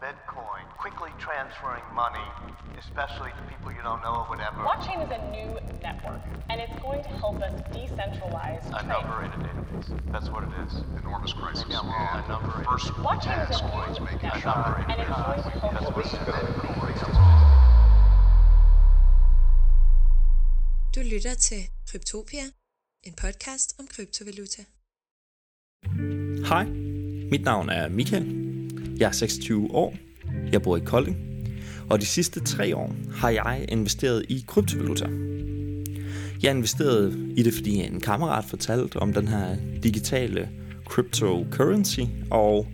Bitcoin, quickly transferring money, especially to people you don't know or whatever. Blockchain is a new network, and it's going to help us decentralize A trade. number in a database. That's what it is. enormous crisis. Yeah, well, a And number the in- first Blockchain is a new making network, and it's going to help That's us what's Du lytter til Kryptopia, en podcast om kryptovaluta. Hej, mit navn er Michael. Jeg er 26 år. Jeg bor i Kolding. Og de sidste tre år har jeg investeret i kryptovaluta. Jeg investerede i det, fordi en kammerat fortalte om den her digitale cryptocurrency, og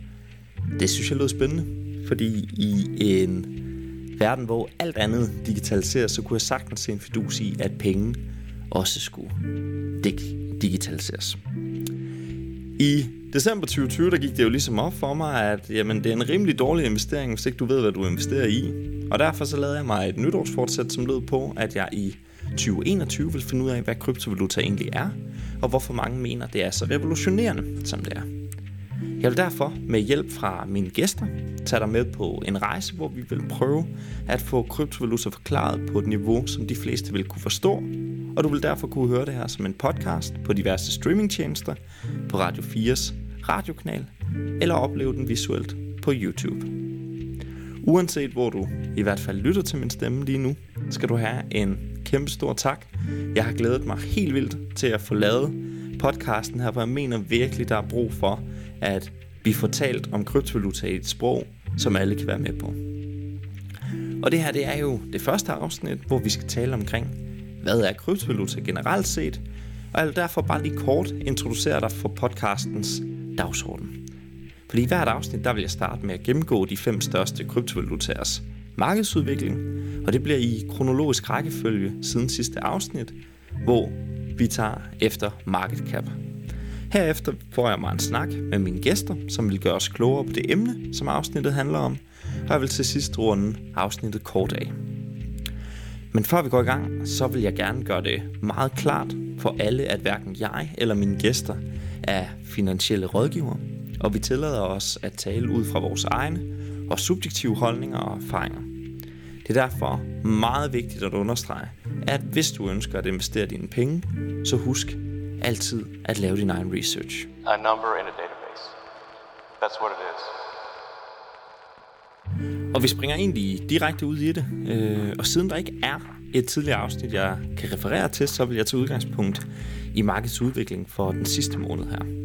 det synes jeg lød spændende, fordi i en verden, hvor alt andet digitaliseres, så kunne jeg sagtens se en fidus i, at penge også skulle digitaliseres. I december 2020, der gik det jo ligesom op for mig, at jamen, det er en rimelig dårlig investering, hvis ikke du ved, hvad du investerer i. Og derfor så lavede jeg mig et nytårsfortsæt, som lød på, at jeg i 2021 vil finde ud af, hvad kryptovaluta egentlig er, og hvorfor mange mener, det er så revolutionerende, som det er. Jeg vil derfor med hjælp fra mine gæster tage dig med på en rejse, hvor vi vil prøve at få kryptovaluta forklaret på et niveau, som de fleste vil kunne forstå. Og du vil derfor kunne høre det her som en podcast på diverse streamingtjenester, på Radio 4's radiokanal, eller opleve den visuelt på YouTube. Uanset hvor du i hvert fald lytter til min stemme lige nu, skal du have en kæmpe stor tak. Jeg har glædet mig helt vildt til at få lavet podcasten her, for jeg mener virkelig, der er brug for, at vi får talt om kryptovaluta i et sprog, som alle kan være med på. Og det her, det er jo det første afsnit, hvor vi skal tale omkring, hvad er kryptovaluta generelt set, og jeg vil derfor bare lige kort introducere dig for podcastens dagsorden. Fordi i hvert afsnit, der vil jeg starte med at gennemgå de fem største kryptovalutaers markedsudvikling, og det bliver i kronologisk rækkefølge siden sidste afsnit, hvor vi tager efter market cap. Herefter får jeg mig en snak med mine gæster, som vil gøre os klogere på det emne, som afsnittet handler om, og jeg vil til sidst runde afsnittet kort af. Men før vi går i gang, så vil jeg gerne gøre det meget klart for alle, at hverken jeg eller mine gæster er finansielle rådgivere, og vi tillader os at tale ud fra vores egne og subjektive holdninger og erfaringer. Det er derfor meget vigtigt at understrege, at hvis du ønsker at investere dine penge, så husk altid at lave din egen research. A number in a database. That's what it is. Og vi springer egentlig direkte ud i det. Øh, og siden der ikke er et tidligere afsnit, jeg kan referere til, så vil jeg tage udgangspunkt i markedsudvikling for den sidste måned her.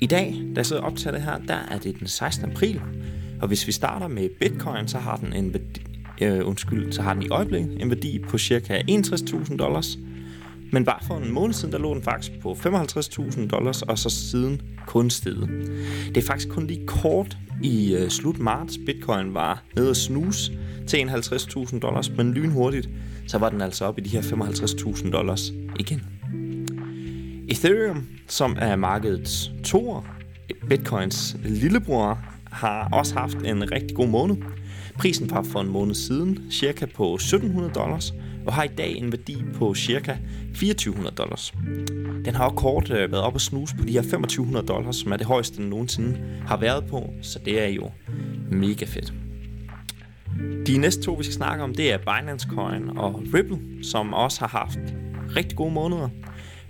I dag, da jeg sidder og optager det her, der er det den 16. april. Og hvis vi starter med Bitcoin, så har den en værdi, øh, undskyld, så har den i øjeblikket en værdi på ca. 61.000 dollars. Men bare for en måned siden, der lå den faktisk på 55.000 dollars, og så siden kun steget. Det er faktisk kun lige kort i øh, slut marts, Bitcoin var nede at snuse til 51.000 dollars, men lynhurtigt, så var den altså op i de her 55.000 dollars igen. Ethereum, som er markedets toer, Bitcoins lillebror, har også haft en rigtig god måned. Prisen var for en måned siden cirka på 1700 dollars, og har i dag en værdi på cirka 2400 dollars. Den har også kort øh, været op og snuse på de her 2500 dollars, som er det højeste, den nogensinde har været på, så det er jo mega fedt. De næste to, vi skal snakke om, det er Binance Coin og Ripple, som også har haft rigtig gode måneder.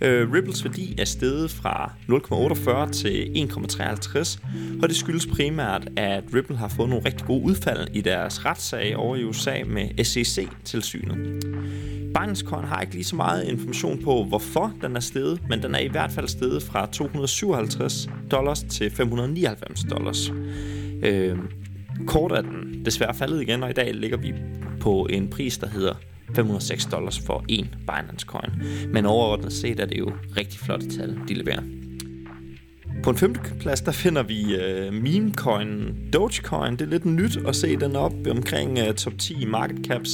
Øh, Ripples værdi er steget fra 0,48 til 1,53, og det skyldes primært, at Ripple har fået nogle rigtig gode udfald i deres retssag over i USA med SEC-tilsynet. Binance Coin har ikke lige så meget information på, hvorfor den er steget, men den er i hvert fald steget fra 257 dollars til 599 dollars. Øh, kort er den desværre faldet igen, og i dag ligger vi på en pris, der hedder 506 dollars for en Binance Coin. Men overordnet set er det jo rigtig flotte tal, de leverer. På en femte plads, der finder vi øh, meme coin Dogecoin. Det er lidt nyt at se den op omkring øh, top 10 market caps.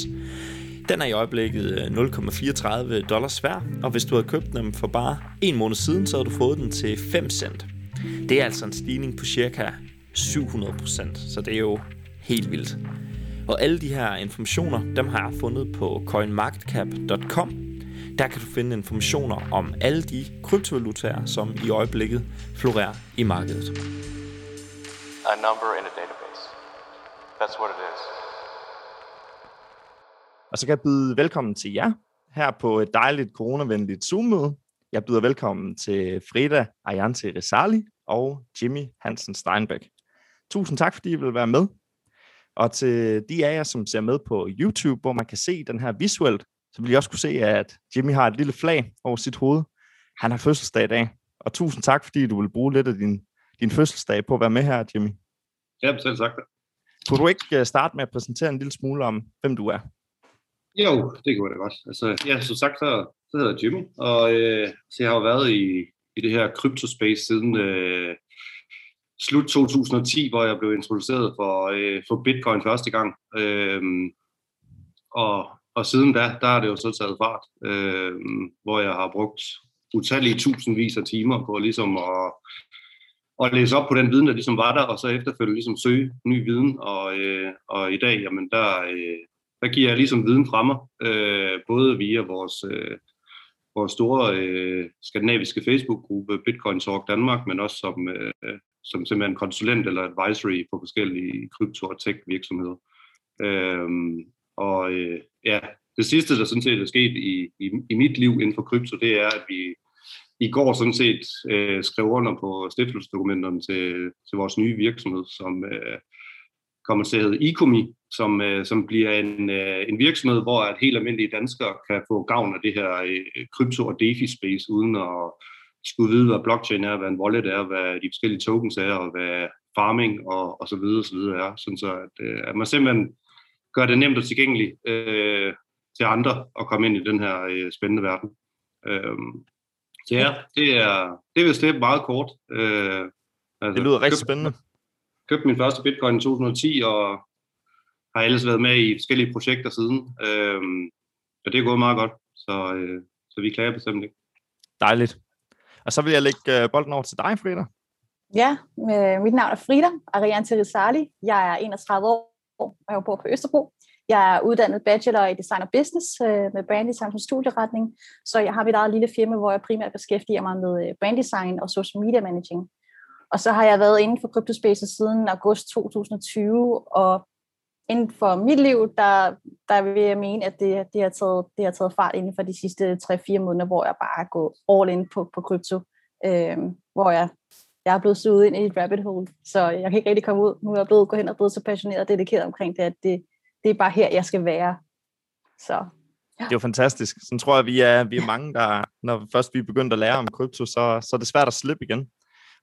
Den er i øjeblikket øh, 0,34 dollars værd, og hvis du havde købt dem for bare en måned siden, så havde du fået den til 5 cent. Det er altså en stigning på cirka 700%, så det er jo helt vildt. Og alle de her informationer, dem har jeg fundet på coinmarketcap.com. Der kan du finde informationer om alle de kryptovalutaer, som i øjeblikket florerer i markedet. A number in a database. That's what it is. Og så kan jeg byde velkommen til jer her på et dejligt coronavenligt Zoom-møde. Jeg byder velkommen til Frida Ayante Risali og Jimmy Hansen Steinbeck. Tusind tak, fordi I vil være med. Og til de af jer, som ser med på YouTube, hvor man kan se den her visuelt, så vil I også kunne se, at Jimmy har et lille flag over sit hoved. Han har fødselsdag i dag. Og tusind tak, fordi du vil bruge lidt af din, din fødselsdag på at være med her, Jimmy. Ja, selv sagt. Kunne du ikke øh, starte med at præsentere en lille smule om, hvem du er? Jo, det kunne jeg da godt. Altså, ja, som sagt, så, så hedder jeg Jimmy, og øh, så jeg har jo været i, i det her kryptospace siden øh, slut 2010, hvor jeg blev introduceret for, øh, for Bitcoin første gang. Øh, og, og siden da, der er det jo så taget fart, øh, hvor jeg har brugt utallige tusindvis af timer på ligesom at, at læse op på den viden, der ligesom var der, og så efterfølgende ligesom søge ny viden. Og, øh, og i dag, jamen der, øh, der giver jeg ligesom viden fra mig, øh, både via vores, øh, vores store øh, skandinaviske Facebook-gruppe Bitcoin Talk Danmark, men også som, øh, som simpelthen konsulent eller advisory på forskellige krypto- og tech-virksomheder. Øhm, og øh, ja, det sidste, der sådan set er sket i, i, i mit liv inden for krypto, det er, at vi i går sådan set øh, skrev under på stiftelsesdokumenterne til, til vores nye virksomhed, som øh, kommer til at hedde Ecomi, som, øh, som bliver en, øh, en virksomhed, hvor at helt almindelige danskere kan få gavn af det her øh, krypto- og DeFi-space, uden at skulle vide, hvad blockchain er, hvad en wallet er, hvad de forskellige tokens er, og hvad farming og, og så videre, og så videre er. Sådan så, at, øh, at man simpelthen gør det nemt og tilgængeligt øh, til andre at komme ind i den her øh, spændende verden. Øh, så ja, det er, det vist det meget kort. Øh, altså, det lyder rigtig spændende. Købte min første bitcoin i 2010, og har ellers været med i forskellige projekter siden. Øh, og det er gået meget godt, så, øh, så vi klager bestemt ikke. Dejligt. Og så vil jeg lægge øh, bolden over til dig, Frida. Ja, mit navn er Frida Ariane Rizali. Jeg er 31 år, og jeg bor på Østerbro. Jeg er uddannet bachelor i design og business øh, med branddesign som studieretning, så jeg har mit eget lille firma, hvor jeg primært beskæftiger mig med øh, branddesign og social media managing. Og så har jeg været inden for CryptoSpace siden august 2020, og inden for mit liv, der, der vil jeg mene, at det, det, har taget, det har taget fart inden for de sidste 3-4 måneder, hvor jeg bare er gået all in på, på krypto, øh, hvor jeg, jeg er blevet suget ind i et rabbit hole, så jeg kan ikke rigtig komme ud. Nu er jeg blevet gået hen og blevet så passioneret og dedikeret omkring det, at det, det er bare her, jeg skal være. Så, ja. Det er jo fantastisk. Så tror jeg, vi er, vi er mange, der, når først vi er begyndt at lære om krypto, så, så er det svært at slippe igen.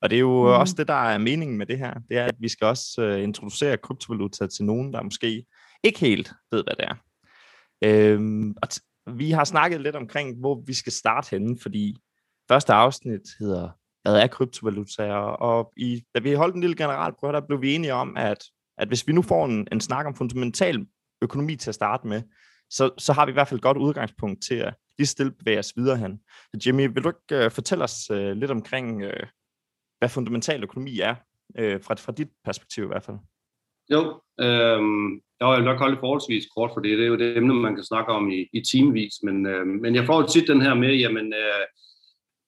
Og det er jo mm. også det, der er meningen med det her. Det er, at vi skal også uh, introducere kryptovaluta til nogen, der måske ikke helt ved, hvad det er. Øhm, og vi har snakket lidt omkring, hvor vi skal starte henne, fordi første afsnit hedder, hvad er kryptovaluta? Og i, da vi holdt en lille generalprøve, der blev vi enige om, at at hvis vi nu får en, en snak om fundamental økonomi til at starte med, så, så har vi i hvert fald et godt udgangspunkt til at lige stille bevæge os videre hen. Så Jimmy, vil du ikke uh, fortælle os uh, lidt omkring, uh, hvad fundamental økonomi er, øh, fra, fra dit perspektiv i hvert fald? Jo, øh, jeg vil nok holde det forholdsvis kort, for det er jo det emne, man kan snakke om i, i timevis, men, øh, men jeg får tit den her med, jamen, øh,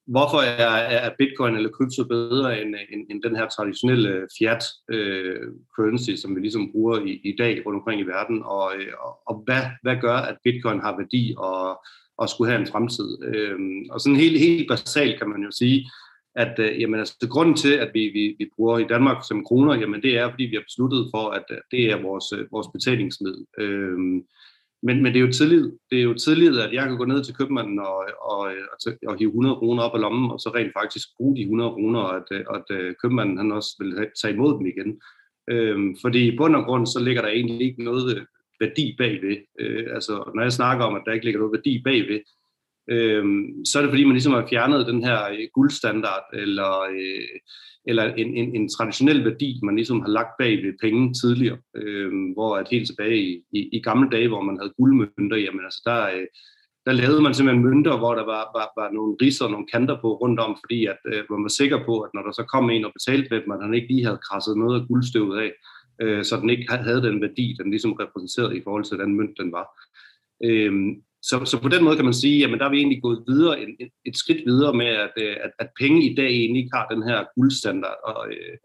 hvorfor er, er bitcoin eller krypto bedre end, end, end den her traditionelle fiat øh, currency, som vi ligesom bruger i, i dag rundt omkring i verden, og, øh, og, og hvad, hvad gør, at bitcoin har værdi og, og skulle have en fremtid. Øh, og sådan helt, helt basalt kan man jo sige, at øh, jamen, altså, grunden til, at vi, vi, vi bruger i Danmark som kroner, jamen, det er, fordi vi har besluttet for, at øh, det er vores, øh, vores betalingsmiddel. Øh, men, men det er jo tillid. Det er jo tillid, at jeg kan gå ned til købmanden og, og, og, og hive 100 kroner op af lommen, og så rent faktisk bruge de 100 kroner, og at, øh, at, at købmanden han også vil tage imod dem igen. Øhm, fordi i bund og grund, så ligger der egentlig ikke noget værdi bagved. Øh, altså, når jeg snakker om, at der ikke ligger noget værdi bagved, øh, så er det fordi, man ligesom har fjernet den her øh, guldstandard, eller, øh, eller en, en, en traditionel værdi, man ligesom har lagt bag ved penge tidligere, øh, hvor at helt tilbage i, i, i gamle dage, hvor man havde guldmønter, jamen altså der, øh, der lavede man simpelthen mønter, hvor der var, var, var nogle riser og nogle kanter på rundt om, fordi at øh, man var sikker på, at når der så kom en og betalte ved dem, at han ikke lige havde krasset noget af guldstøvet af, øh, så den ikke havde den værdi, den ligesom repræsenterede i forhold til den mønt, den var. Øh, så, så på den måde kan man sige, at der er vi egentlig gået videre, et, et skridt videre med, at, øh, at, at penge i dag egentlig ikke har den her guldstandard. Og, øh,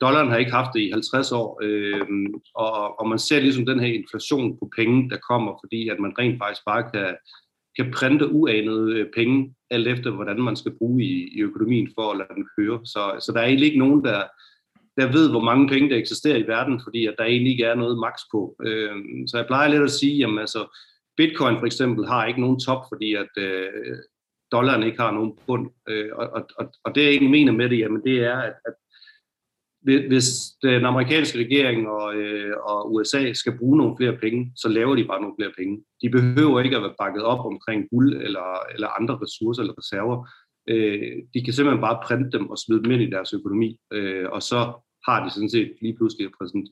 dollaren har ikke haft det i 50 år, øh, og, og man ser ligesom den her inflation på penge, der kommer, fordi at man rent faktisk bare kan, kan printe uanede øh, penge, alt efter hvordan man skal bruge i, i økonomien for at lade den køre. Så, så der er egentlig ikke nogen, der, der ved, hvor mange penge der eksisterer i verden, fordi at der egentlig ikke er noget maks på. Øh, så jeg plejer lidt at sige, jamen altså, Bitcoin for eksempel har ikke nogen top, fordi at øh, dollaren ikke har nogen bund. Øh, og, og, og det jeg egentlig mener med det, jamen det er, at, at hvis den amerikanske regering og, øh, og USA skal bruge nogle flere penge, så laver de bare nogle flere penge. De behøver ikke at være bakket op omkring guld eller, eller andre ressourcer eller reserver. Øh, de kan simpelthen bare printe dem og smide dem ind i deres økonomi, øh, og så har de sådan set lige pludselig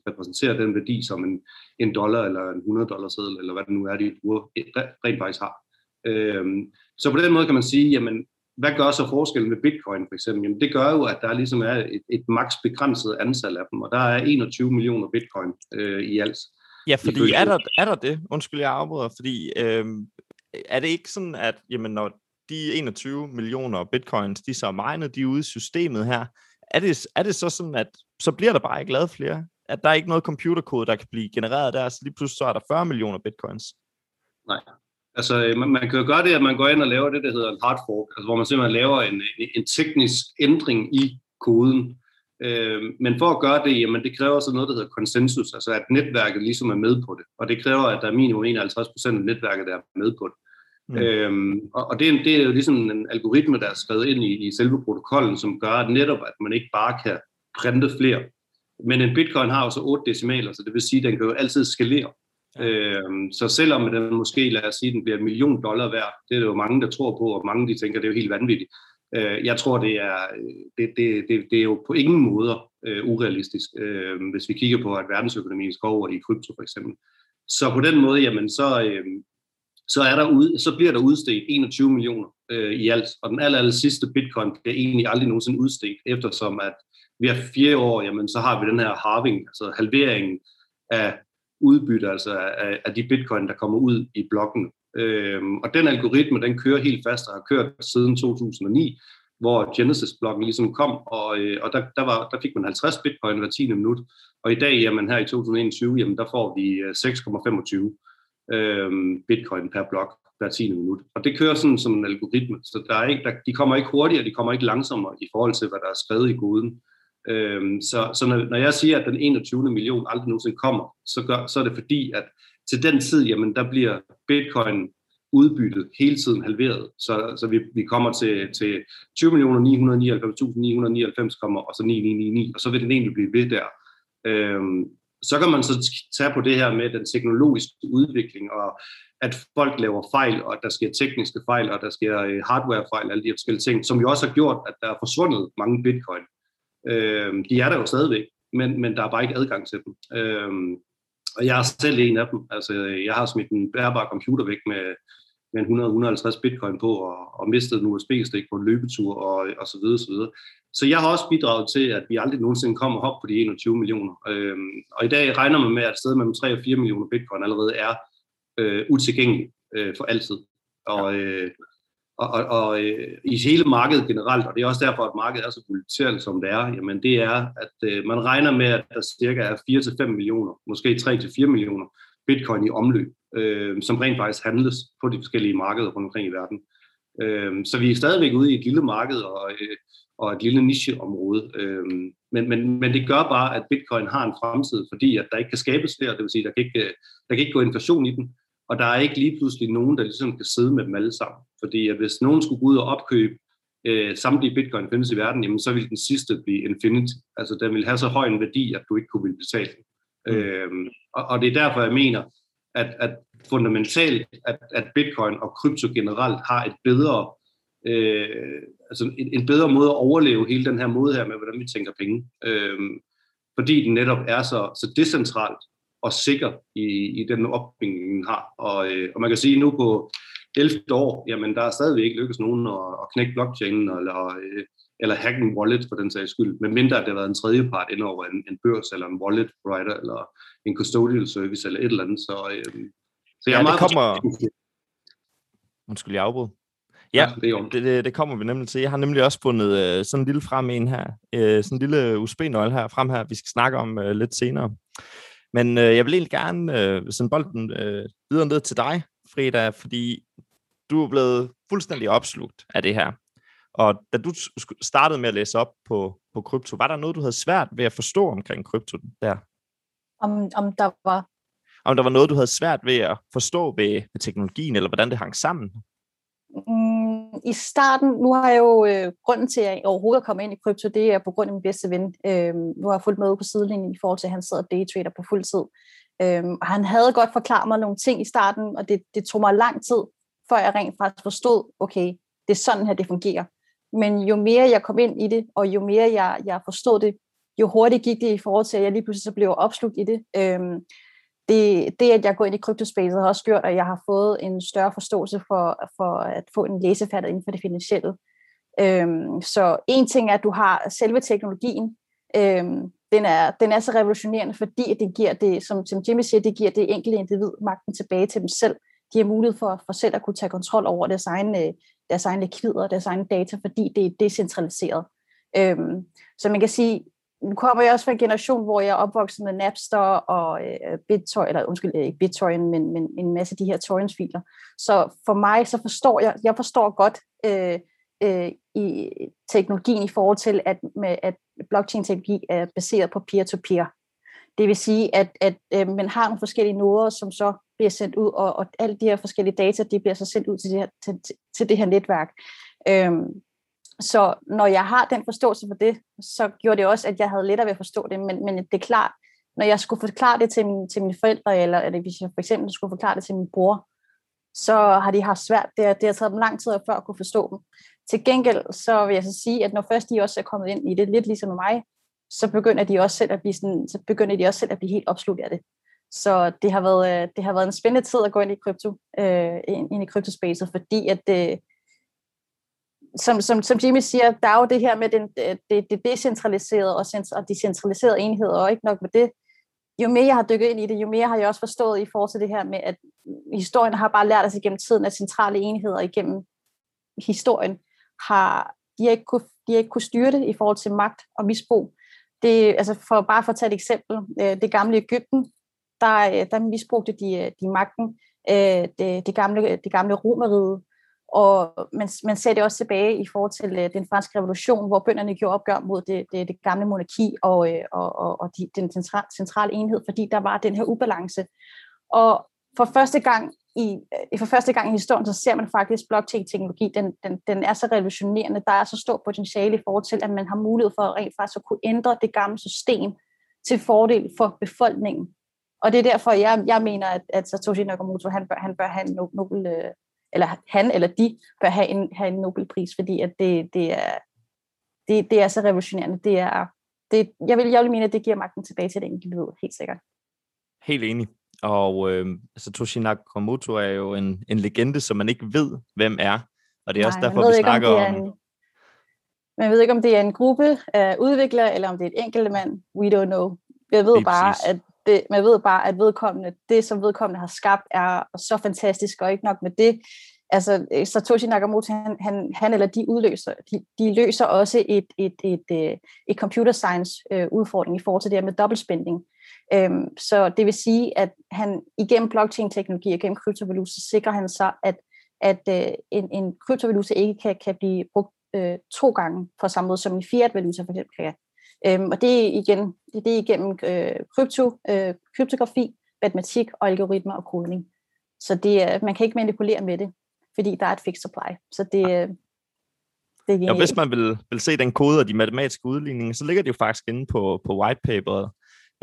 repræsenteret den værdi, som en, en dollar eller en 100 dollar seddel, eller hvad det nu er, de bruger, rent faktisk har. Øh, så på den måde kan man sige, jamen hvad gør så forskellen med bitcoin for eksempel? Jamen, det gør jo, at der ligesom er et, et maks begrænset antal af dem, og der er 21 millioner bitcoin øh, i alt. Ja, fordi er der, er der det? Undskyld, jeg afbryder, fordi øh, er det ikke sådan, at jamen, når de 21 millioner bitcoins, de så er minet, de er ude i systemet her, er det, er det så sådan, at så bliver der bare ikke lavet flere? At der er ikke noget computerkode, der kan blive genereret der, så lige pludselig så er der 40 millioner bitcoins? Nej, Altså, øh, man, man kan jo gøre det, at man går ind og laver det, der hedder en hard fork, altså, hvor man simpelthen laver en, en, en teknisk ændring i koden. Øh, men for at gøre det, jamen, det kræver så noget, der hedder konsensus, altså at netværket ligesom er med på det. Og det kræver, at der er minimum 51 procent af netværket, der er med på det. Mm. Øhm, og og det, er, det er jo ligesom en algoritme, der er skrevet ind i, i selve protokollen, som gør at netop, at man ikke bare kan printe flere. Men en bitcoin har jo så 8 decimaler, så det vil sige, at den kan jo altid skalere. Øh, så selvom den måske, lad os sige, den bliver en million dollar værd, det er det jo mange, der tror på, og mange de tænker, det er jo helt vanvittigt. Øh, jeg tror, det er, det, det, det, det er jo på ingen måder øh, urealistisk, øh, hvis vi kigger på, at verdensøkonomien skal over i krypto for eksempel. Så på den måde, jamen, så, øh, så, er der ud, så bliver der udstedt 21 millioner øh, i alt, og den aller, aller sidste bitcoin bliver egentlig aldrig nogensinde udstedt, eftersom at vi fire år, jamen, så har vi den her halving, altså halveringen af udbytte, altså af, af de bitcoin, der kommer ud i blokken. Øhm, og den algoritme, den kører helt fast og har kørt siden 2009, hvor Genesis-blokken ligesom kom, og, øh, og der, der, var, der fik man 50 bitcoin hver 10. minut. Og i dag, jamen her i 2021, jamen der får vi øh, 6,25 øhm, bitcoin per blok hver 10. minut. Og det kører sådan som en algoritme, så der er ikke, der, de kommer ikke hurtigere, de kommer ikke langsommere i forhold til, hvad der er skrevet i koden. Øhm, så så når, når jeg siger, at den 21. million aldrig nogensinde kommer, så, gør, så er det fordi, at til den tid, jamen, der bliver bitcoin udbyttet hele tiden halveret. Så, så vi, vi kommer til, til 20 millioner 999.999 kommer, og så 9999, og så vil den egentlig blive ved der. Øhm, så kan man så tage på det her med den teknologiske udvikling, og at folk laver fejl, og at der sker tekniske fejl, og der sker øh, hardwarefejl, alle de forskellige ting, som jo også har gjort, at der er forsvundet mange bitcoin. Øh, de er der jo stadigvæk, men, men der er bare ikke adgang til dem. Øh, og jeg er selv en af dem. Altså, jeg har smidt en bærbar computer væk med, med 100-150 bitcoin på, og, og mistet en USB-stik på en løbetur, og, og så videre, så videre. Så jeg har også bidraget til, at vi aldrig nogensinde kommer op på de 21 millioner. Øhm, og i dag regner man med, at et sted mellem 3 og 4 millioner bitcoin allerede er øh, utilgængelig øh, for altid. Og, øh, og, og, og øh, i hele markedet generelt, og det er også derfor, at markedet er så volatilt, som det er, jamen det er, at øh, man regner med, at der cirka er 4-5 millioner, måske 3-4 millioner bitcoin i omløb, øh, som rent faktisk handles på de forskellige markeder rundt omkring i verden. Øh, så vi er stadigvæk ude i et lille marked og, øh, og et lille nicheområde. Øh, men, men, men det gør bare, at bitcoin har en fremtid, fordi at der ikke kan skabes flere, det vil sige, at der kan ikke, øh, der kan ikke gå inflation i den, og der er ikke lige pludselig nogen, der ligesom kan sidde med dem alle sammen. Fordi at hvis nogen skulle gå ud og opkøbe øh, samtlige bitcoin findes i verden, jamen så vil den sidste blive infinity. Altså den vil have så høj en værdi, at du ikke kunne ville betale den. Mm. Øhm, og, og det er derfor, jeg mener, at, at fundamentalt, at, at bitcoin og krypto generelt har et bedre, øh, altså en, en bedre måde at overleve hele den her måde her med, hvordan vi tænker penge. Øhm, fordi den netop er så, så decentralt, og sikker i, i den opbygning, den har. Og, øh, og man kan sige nu på 11 år, jamen der er stadigvæk ikke lykkes nogen at, at knække blockchainen eller, øh, eller hacke en wallet for den sags skyld, men mindre at det har været en tredje part ind over en, en børs eller en wallet provider eller en custodial service eller et eller andet. Så, øh, så jeg ja, er meget kommer... Undskyld, jeg afbrud. Ja, det, det, det kommer vi nemlig til. Jeg har nemlig også fundet øh, sådan en lille frem en her, øh, sådan en lille USB-nøgle her frem her, vi skal snakke om øh, lidt senere. Men øh, jeg vil egentlig gerne øh, sende bolden øh, videre ned til dig, Frida, fordi du er blevet fuldstændig opslugt af det her. Og da du startede med at læse op på, på krypto, var der noget, du havde svært ved at forstå omkring krypto der? Om, om der var... Om der var noget, du havde svært ved at forstå ved, ved teknologien, eller hvordan det hang sammen? Mm, i starten, nu har jeg jo øh, grunden til, at jeg overhovedet er kommet ind i krypto, det er på grund af min bedste ven. Øh, nu har jeg fulgt med på sidelinjen i forhold til, at han sidder daytrader på fuld tid. Øh, og han havde godt forklaret mig nogle ting i starten, og det, det tog mig lang tid, før jeg rent faktisk forstod, okay, det er sådan her, det fungerer. Men jo mere jeg kom ind i det, og jo mere jeg, jeg forstod det, jo hurtigt gik det i forhold til, at jeg lige pludselig så blev opslugt i det. Øhm, det, det, at jeg går ind i kryptospacet, har også gjort, at jeg har fået en større forståelse for, for at få en læsefærdighed inden for det finansielle. Øhm, så en ting er, at du har selve teknologien. Øhm, den, er, den er så revolutionerende, fordi det giver det, som, som Jimmy siger, det giver det enkelte individ magten tilbage til dem selv. De har mulighed for, for selv at kunne tage kontrol over deres egne, øh, deres egne likvider, deres egne data, fordi det er decentraliseret. Øhm, så man kan sige, nu kommer jeg også fra en generation, hvor jeg er opvokset med Napster og øh, BitTorrent, eller undskyld, øh, ikke BitTorrent, men, men en masse af de her torrentsfiler. Så for mig, så forstår jeg, jeg forstår godt øh, øh, i teknologien i forhold til, at, med, at blockchain-teknologi er baseret på peer-to-peer. Det vil sige, at, at øh, man har nogle forskellige noder, som så bliver sendt ud, og, og alle de her forskellige data, de bliver så sendt ud til det her, til, til det her netværk. Øhm, så når jeg har den forståelse for det, så gjorde det også, at jeg havde lettere ved at forstå det. Men, men det er klart, når jeg skulle forklare det til, min, til mine forældre, eller, eller hvis jeg for eksempel skulle forklare det til min bror, så har de haft svært. Det, det har taget dem lang tid før at kunne forstå dem. Til gengæld, så vil jeg så sige, at når først de også er kommet ind i det, lidt ligesom mig, så begynder de også selv at blive, sådan, så begynder de også selv at blive helt opslugt af det. Så det har været, øh, det har været en spændende tid at gå ind i krypto, øh, ind, ind i kryptospacet, fordi at det, som, som, som Jimmy siger, der er jo det her med den, øh, det, det decentraliserede og, og decentraliserede enheder, og ikke nok med det. Jo mere jeg har dykket ind i det, jo mere har jeg også forstået i forhold til det her med, at historien har bare lært os igennem tiden, at centrale enheder igennem historien har, de har ikke kunne, de har ikke kunne styre det i forhold til magt og misbrug. Det, altså for bare for at tage et eksempel, øh, det gamle Ægypten, der, øh, der misbrugte de, de magten. Det, det, gamle, det gamle Romeride og man, man ser det også tilbage i forhold til øh, den franske revolution, hvor bønderne gjorde opgør mod det, det, det gamle monarki og, øh, og, og, og de, den central, centrale enhed, fordi der var den her ubalance. Og for første gang i, øh, for første gang i historien, så ser man faktisk blockchain-teknologi, den, den, den er så revolutionerende, der er så stor potentiale i forhold til, at man har mulighed for rent faktisk at kunne ændre det gamle system til fordel for befolkningen. Og det er derfor, jeg, jeg mener, at, at Satoshi Nakamoto, han bør, han bør have en Nobel, øh, eller han eller de bør have en, have en Nobelpris, fordi at det, det, er, det, det er så revolutionerende. Det er, det, jeg, vil, jeg vil mene, at det giver magten tilbage til det enkelte helt sikkert. Helt enig. Og øh, Satoshi Nakamoto er jo en, en legende, som man ikke ved, hvem er. Og det er Nej, også derfor, vi snakker om... En, man ved ikke, om det er en gruppe af udviklere, eller om det er et enkelt mand. We don't know. Jeg ved bare, præcis. at det, man ved bare, at vedkommende, det, som vedkommende har skabt, er så fantastisk, og ikke nok med det. Altså, øh, Satoshi Nakamoto, han, han, han eller de udløser, de, de løser også et, et, et, et, et computer science øh, udfordring i forhold til det her med dobbeltspænding. Øhm, så det vil sige, at han igennem blockchain-teknologi og gennem kryptovaluta, sikrer han sig, at, at øh, en, en kryptovaluta ikke kan, kan blive brugt øh, to gange på samme måde, som en fiat-valuta for eksempel kan. Øhm, og det er igen det, det er igennem øh, krypto, øh, kryptografi, matematik og algoritmer og kodning. Så det, man kan ikke manipulere med det, fordi der er et fixed supply. Så det, øh, det er ja, hvis man vil, vil se den kode og de matematiske udligninger, så ligger det jo faktisk inde på, på whitepaperet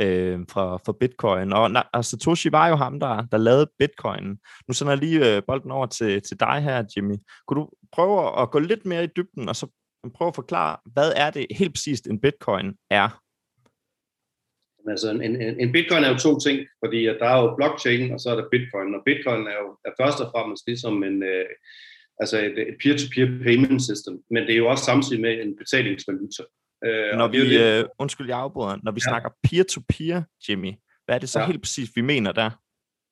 øh, for, for Bitcoin. Og, og Satoshi var jo ham, der, der lavede Bitcoin. Nu sender jeg lige øh, bolden over til, til dig her, Jimmy. Kunne du prøve at gå lidt mere i dybden, og så prøve at forklare, hvad er det helt præcist, en bitcoin er? Altså en, en, en bitcoin er jo to ting, fordi der er jo blockchain, og så er der bitcoin, og bitcoin er jo er først og fremmest ligesom en, øh, altså et, et peer-to-peer payment system, men det er jo også samtidig med en betalingsvaluta. Øh, når vi, det, øh, undskyld, jeg afbryder, når vi ja. snakker peer-to-peer, Jimmy, hvad er det så ja. helt præcis, vi mener der?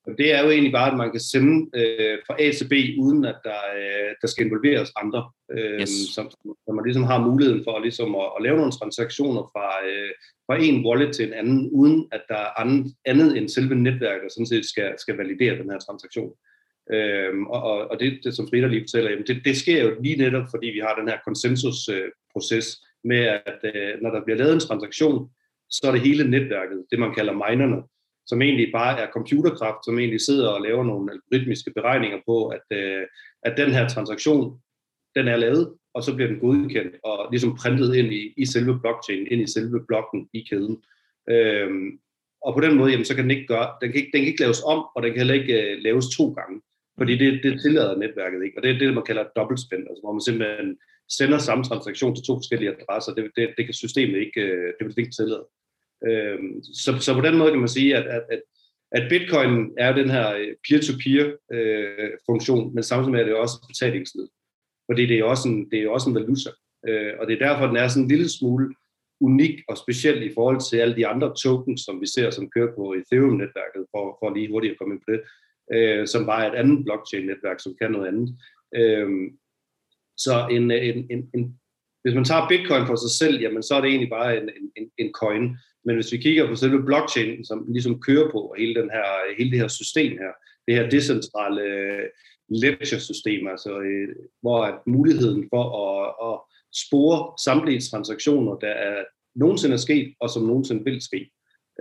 Og det er jo egentlig bare, at man kan sende øh, fra A til B, uden at der, øh, der skal involveres andre. Øh, Yes. som, som man ligesom har muligheden for ligesom at, at lave nogle transaktioner fra, øh, fra en wallet til en anden, uden at der er andet, andet end selve netværket, der sådan set skal, skal validere den her transaktion. Øhm, og, og, og det, det, som Frida lige fortæller, jamen det, det sker jo lige netop, fordi vi har den her konsensusproces med, at øh, når der bliver lavet en transaktion, så er det hele netværket, det man kalder minerne, som egentlig bare er computerkraft, som egentlig sidder og laver nogle algoritmiske beregninger på, at, øh, at den her transaktion, den er lavet, og så bliver den godkendt og ligesom printet ind i, i selve blockchain, ind i selve blokken i kæden. Øhm, og på den måde, jamen, så kan den ikke gøre, den kan ikke, den kan ikke laves om, og den kan heller ikke øh, laves to gange, fordi det, det tillader netværket ikke, og det er det, man kalder dobbeltspænd, altså hvor man simpelthen sender samme transaktion til to forskellige adresser, det, det, det kan systemet ikke, øh, det vil det ikke tillade. Øh, så, så på den måde kan man sige, at, at, at, at bitcoin er den her øh, peer-to-peer øh, funktion, men samtidig er det også betalingsled. betalingsmiddel. Fordi det er også en, det er også en valuta. Øh, og det er derfor, den er sådan en lille smule unik og speciel i forhold til alle de andre tokens, som vi ser, som kører på Ethereum-netværket, for, for lige hurtigt at komme ind på det, øh, som bare er et andet blockchain-netværk, som kan noget andet. Øhm, øh, så en, en, en, en, hvis man tager bitcoin for sig selv, jamen så er det egentlig bare en, en, en coin. Men hvis vi kigger på selve blockchain, som ligesom kører på, og hele, den her, hele det her system her, det her decentrale øh, ledger-system, altså, øh, hvor at muligheden for at, at spore samtlige transaktioner, der er nogensinde er sket, og som nogensinde vil ske.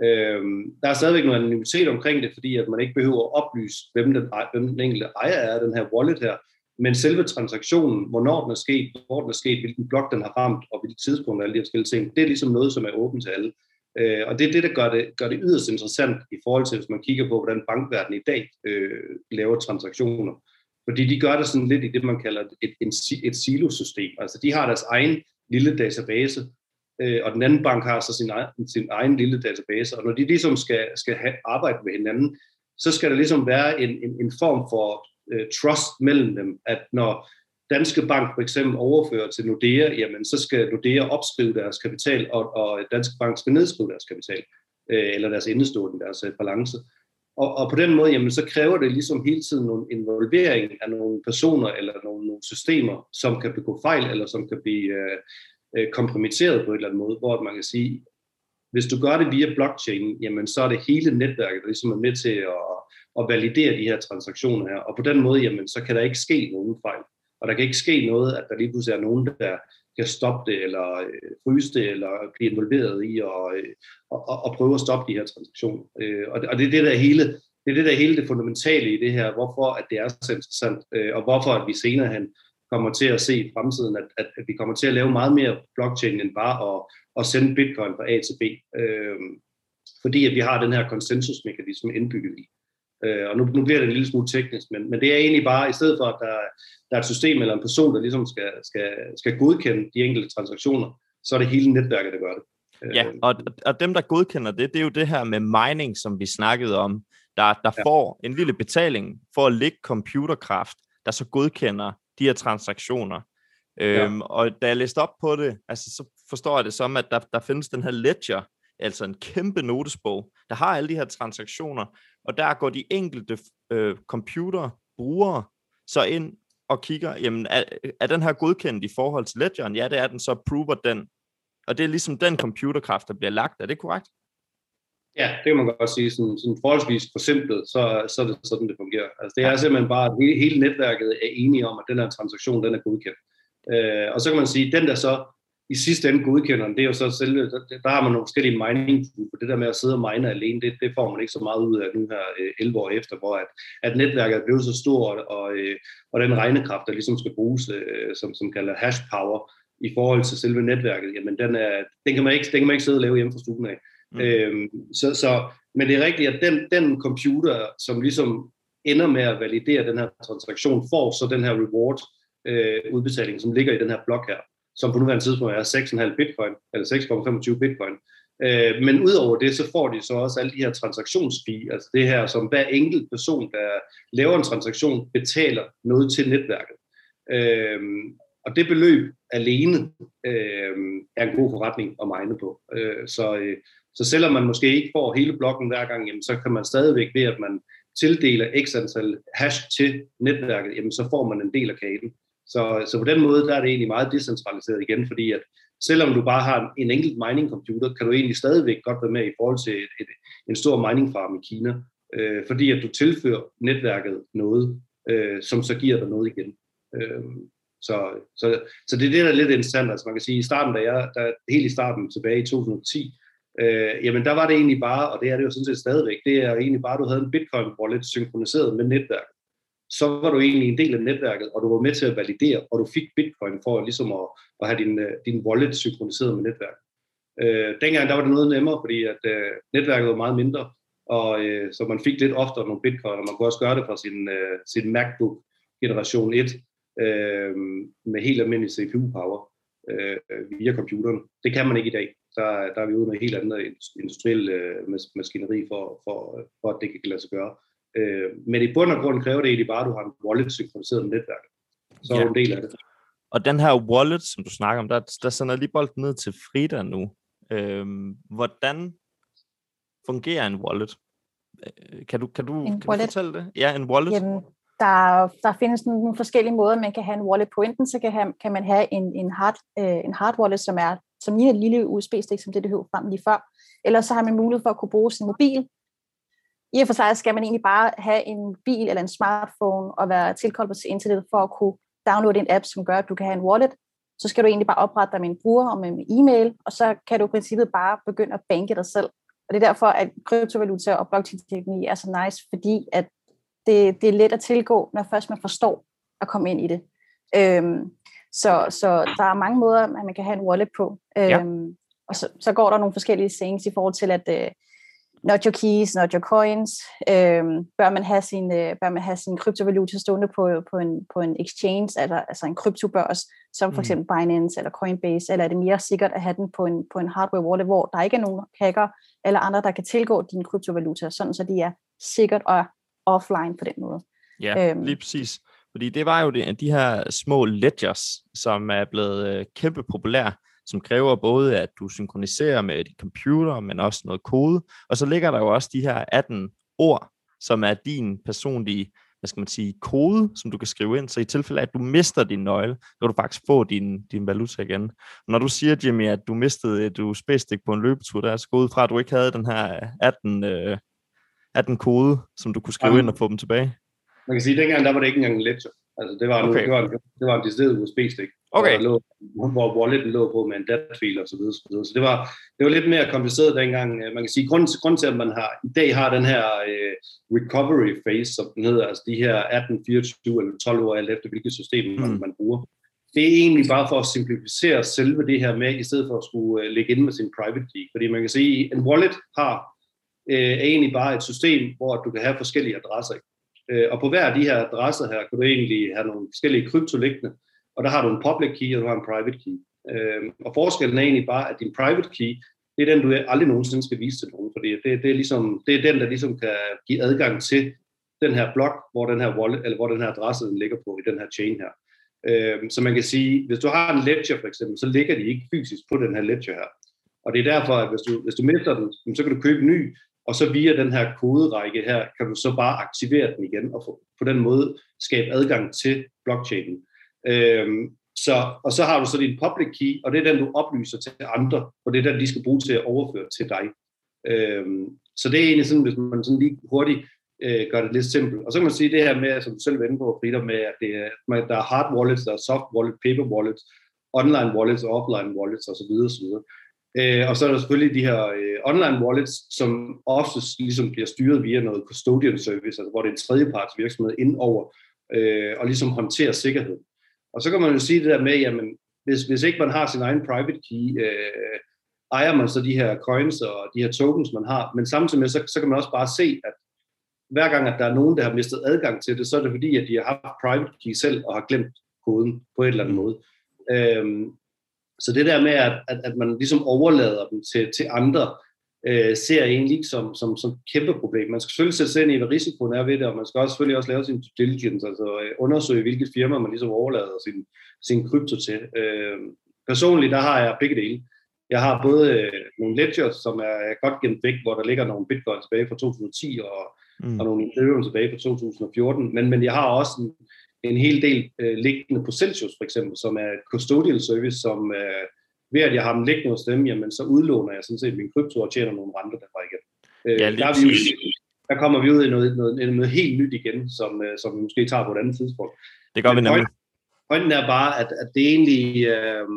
Øhm, der er stadigvæk noget anonymitet omkring det, fordi at man ikke behøver at oplyse, hvem den, hvem den enkelte ejer er af den her wallet her, men selve transaktionen, hvornår den er sket, hvor den er sket, hvilken blok den har ramt, og hvilket tidspunkt og alle de her forskellige ting, det er ligesom noget, som er åbent til alle. Øh, og det er det, der gør det, gør det yderst interessant i forhold til, hvis man kigger på, hvordan bankverdenen i dag øh, laver transaktioner. Fordi de gør det sådan lidt i det, man kalder et, et, et silosystem. Altså de har deres egen lille database, øh, og den anden bank har så sin egen, sin egen lille database. Og når de ligesom skal, skal have, arbejde med hinanden, så skal der ligesom være en, en, en form for øh, trust mellem dem, at når Danske Bank for eksempel overfører til Nordea, jamen så skal Nordea opskrive deres kapital, og, og Danske Bank skal nedskrive deres kapital, øh, eller deres indestående, deres øh, balance. Og, og på den måde, jamen, så kræver det ligesom hele tiden nogle involvering af nogle personer eller nogle, nogle systemer, som kan begå fejl, eller som kan blive øh, øh kompromitteret på en eller anden måde, hvor man kan sige, hvis du gør det via blockchain, jamen så er det hele netværket, der ligesom er med til at, at validere de her transaktioner her. Og på den måde, jamen, så kan der ikke ske nogen fejl. Og der kan ikke ske noget, at der lige pludselig er nogen, der kan stoppe det, eller øh, fryse det, eller blive involveret i at og, og, og prøve at stoppe de her transaktioner. Øh, og, det, og det er det der hele det er det der hele det fundamentale i det her, hvorfor at det er så interessant, øh, og hvorfor at vi senere hen kommer til at se i fremtiden, at, at, at vi kommer til at lave meget mere blockchain end bare at, at sende bitcoin fra A til B. Øh, fordi at vi har den her konsensusmekanisme indbygget i. Øh, og nu, nu bliver det en lille smule teknisk, men, men det er egentlig bare, i stedet for at der, der er et system eller en person, der ligesom skal, skal, skal godkende de enkelte transaktioner, så er det hele netværket, der gør det. Ja, og, og dem, der godkender det, det er jo det her med mining, som vi snakkede om, der, der ja. får en lille betaling for at lægge computerkraft, der så godkender de her transaktioner. Ja. Øhm, og da jeg læste op på det, altså, så forstår jeg det som, at der, der findes den her ledger, altså en kæmpe notesbog, der har alle de her transaktioner, og der går de enkelte øh, computerbrugere så ind og kigger, jamen er, er den her godkendt i forhold til ledgeren? Ja, det er den, så prover den. Og det er ligesom den computerkraft, der bliver lagt. Er det korrekt? Ja, det kan man godt sige. Sådan, sådan forholdsvis forsimplet, så, så er det sådan, det fungerer. Altså, det er simpelthen bare, at hele, hele netværket er enige om, at den her transaktion, den er godkendt. Øh, og så kan man sige, den der så i sidste ende godkender det er jo så selve, der har man nogle forskellige mining for det der med at sidde og mine alene, det, det får man ikke så meget ud af nu her 11 år efter, hvor at, at netværket er blevet så stort, og, og den regnekraft, der ligesom skal bruges, som, som kalder hash power, i forhold til selve netværket, jamen den, er, den, kan man ikke, den kan man ikke sidde og lave hjemme fra stuen af. Mm. Øhm, så, så, men det er rigtigt, at den, den computer, som ligesom ender med at validere den her transaktion, får så den her reward øh, udbetaling, som ligger i den her blok her, som på nuværende tidspunkt er 6,5 bitcoin, eller 6,25 bitcoin. Øh, men udover det, så får de så også alle de her transaktionsfi, altså det her, som hver enkelt person, der laver en transaktion, betaler noget til netværket. Øh, og det beløb alene øh, er en god forretning at mine på. Øh, så, øh, så selvom man måske ikke får hele blokken hver gang, jamen, så kan man stadigvæk ved, at man tildeler x antal hash til netværket, jamen så får man en del af kagen. Så, så på den måde, der er det egentlig meget decentraliseret igen, fordi at selvom du bare har en enkelt mining computer, kan du egentlig stadigvæk godt være med i forhold til et, et, en stor mining farm i Kina, øh, fordi at du tilfører netværket noget, øh, som så giver dig noget igen. Øh, så, så, så det er det, der er lidt interessant. Altså man kan sige, i starten, da jeg, der, helt i starten tilbage i 2010, øh, jamen der var det egentlig bare, og det er det jo sådan set stadigvæk, det er egentlig bare, at du havde en Bitcoin-wallet synkroniseret med netværket. Så var du egentlig en del af netværket, og du var med til at validere, og du fik Bitcoin for ligesom at, at have din, øh, din wallet synkroniseret med netværket. Øh, dengang der var det noget nemmere, fordi at øh, netværket var meget mindre, og øh, så man fik lidt oftere nogle bitcoin, og man kunne også gøre det fra sin, øh, sin MacBook generation 1, øh, med helt almindelig CPU-power øh, via computeren. Det kan man ikke i dag. Der, der er vi ude med helt andet industriel øh, maskineri for, for, for, at det kan lade sig gøre. Øh, men i bund og grund kræver det egentlig bare, at du har en wallet synkroniseret med netværket. Så ja. er du en del af det. Og den her wallet, som du snakker om, der, der sender lige bolden ned til Frida nu. Øhm, hvordan fungerer en wallet? Øh, kan du, kan du, kan wallet. du fortælle det? Ja, en wallet. Jamen, der, der findes nogle forskellige måder, man kan have en wallet på. Enten så kan, have, kan man have en, en, hard, øh, en hard wallet, som er som lige et lille USB-stik, som det, det hører frem lige før. Eller så har man mulighed for at kunne bruge sin mobil. I og for sig skal man egentlig bare have en bil eller en smartphone og være tilkoblet til internettet for at kunne downloade en app, som gør, at du kan have en wallet. Så skal du egentlig bare oprette dig med en bruger og med en e-mail, og så kan du i princippet bare begynde at banke dig selv. Og det er derfor, at kryptovaluta og blockchain-teknologi er så nice, fordi at det, det er let at tilgå, når først man forstår at komme ind i det. Øhm, så, så der er mange måder, at man kan have en wallet på. Øhm, ja. Og så, så går der nogle forskellige things i forhold til, at uh, not your keys, not your coins. Øhm, bør, man have sin, uh, bør man have sin kryptovaluta stående på, på, en, på en exchange, altså, altså en kryptobørs, som for mm. eksempel Binance eller Coinbase, eller er det mere sikkert at have den på en, på en hardware wallet, hvor der ikke er nogen hacker eller andre, der kan tilgå dine kryptovaluta, sådan så de er sikkert og offline på den måde. Ja, øhm, lige præcis. Fordi det var jo det, de her små ledgers, som er blevet øh, kæmpe populære, som kræver både, at du synkroniserer med dit computer, men også noget kode. Og så ligger der jo også de her 18 ord, som er din personlige hvad skal man sige, kode, som du kan skrive ind, så i tilfælde af, at du mister din nøgle, så kan du faktisk få din, din valuta igen. Når du siger, Jimmy, at du mistede et USB-stik på en løbetur, der er så gået fra, at du ikke havde den her 18, øh, 18 kode, som du kunne skrive Jamen, ind og få dem tilbage. Man kan sige, at dengang der var det ikke engang en ledger. Altså, det var, okay. nu, det var, en, det var en decideret USB-stik. Okay. Hvor, lå, hvor walleten lå på med en datafil og så videre, så videre. Så det var, det var lidt mere kompliceret dengang. Man kan sige, grund til, til at man har, i dag har den her uh, recovery phase, som den hedder, altså de her 18, 24 eller 12 år, alt efter hvilket system man, mm. man bruger. Det er egentlig bare for at simplificere selve det her med, i stedet for at skulle uh, lægge ind med sin private key. Fordi man kan sige, en wallet har uh, er egentlig bare et system, hvor du kan have forskellige adresser. Øh, og på hver af de her adresser her, kan du egentlig have nogle forskellige krypto liggende, og der har du en public key, og du har en private key. Øhm, og forskellen er egentlig bare, at din private key, det er den, du aldrig nogensinde skal vise til nogen, fordi det, det, er, ligesom, det er den, der ligesom kan give adgang til den her blok, hvor den her wallet, eller hvor den her adresse den ligger på i den her chain her. Øhm, så man kan sige, hvis du har en ledger for eksempel, så ligger de ikke fysisk på den her ledger her. Og det er derfor, at hvis du, hvis du mister den, så kan du købe en ny, og så via den her koderække her, kan du så bare aktivere den igen, og på den måde skabe adgang til blockchainen. Øhm, så, og så har du så din public key, og det er den, du oplyser til andre, og det er den, de skal bruge til at overføre til dig. Øhm, så det er egentlig sådan, hvis man sådan lige hurtigt øh, gør det lidt simpelt. Og så kan man sige det her med, som du selv vender på, Frida, med, at det er, at der er hard wallets, der er soft wallet, paper wallets, online wallets og offline wallets osv. osv. Øh, og så er der selvfølgelig de her øh, online wallets, som oftest ligesom bliver styret via noget custodian service, altså hvor det er en tredjeparts virksomhed indover øh, og ligesom håndterer sikkerhed. Og så kan man jo sige det der med, jamen, hvis, hvis ikke man har sin egen private key, øh, ejer man så de her coins og de her tokens, man har, men samtidig med, så, så kan man også bare se, at hver gang, at der er nogen, der har mistet adgang til det, så er det fordi, at de har haft private key selv og har glemt koden på et eller andet måde. Øhm, så det der med, at, at, at man ligesom overlader dem til, til andre, øh, ser jeg egentlig ikke som, som, som kæmpe problem. Man skal selvfølgelig sætte sig ind i, hvad risikoen er ved det, og man skal også selvfølgelig også lave sin due diligence, altså øh, undersøge, hvilket firma man ligesom overlader sin, sin krypto til. Øh, personligt, der har jeg begge dele. Jeg har både øh, nogle ledgers, som er godt gemt væk, hvor der ligger nogle bitcoins tilbage fra 2010, og mm. og nogle Ethereum tilbage fra 2014, men, men jeg har også en, en hel del øh, liggende på Celsius for eksempel, som er et custodial service, som øh, ved at jeg har dem liggende hos dem, jamen så udlåner jeg sådan set min krypto og tjener nogle renter derfra igen. Øh, ja, der, er vi jo, der kommer vi ud i noget, noget, noget helt nyt igen, som, øh, som vi måske tager på et andet tidspunkt. Det gør men vi nemlig. Pointen er bare, at, at det er egentlig... Øh,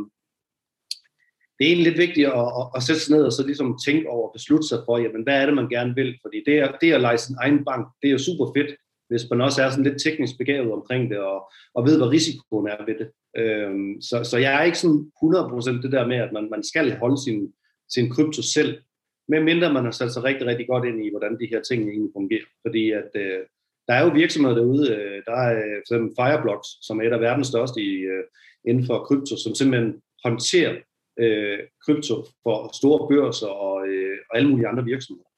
det er egentlig lidt vigtigt at, at, at sætte sig ned og så ligesom tænke over og beslutte sig for, jamen, hvad er det, man gerne vil? Fordi det, er, det at lege sin egen bank, det er jo super fedt, hvis man også er sådan lidt teknisk begavet omkring det, og, og ved, hvad risikoen er ved det. Øhm, så, så jeg er ikke sådan 100% det der med, at man, man skal holde sin, sin krypto selv, medmindre man har sat sig rigtig, rigtig godt ind i, hvordan de her ting egentlig fungerer. Fordi at, øh, der er jo virksomheder derude, øh, der er øh, for eksempel Fireblocks, som er et af verdens største i, øh, inden for krypto, som simpelthen håndterer øh, krypto for store børser og, øh, og alle mulige andre virksomheder.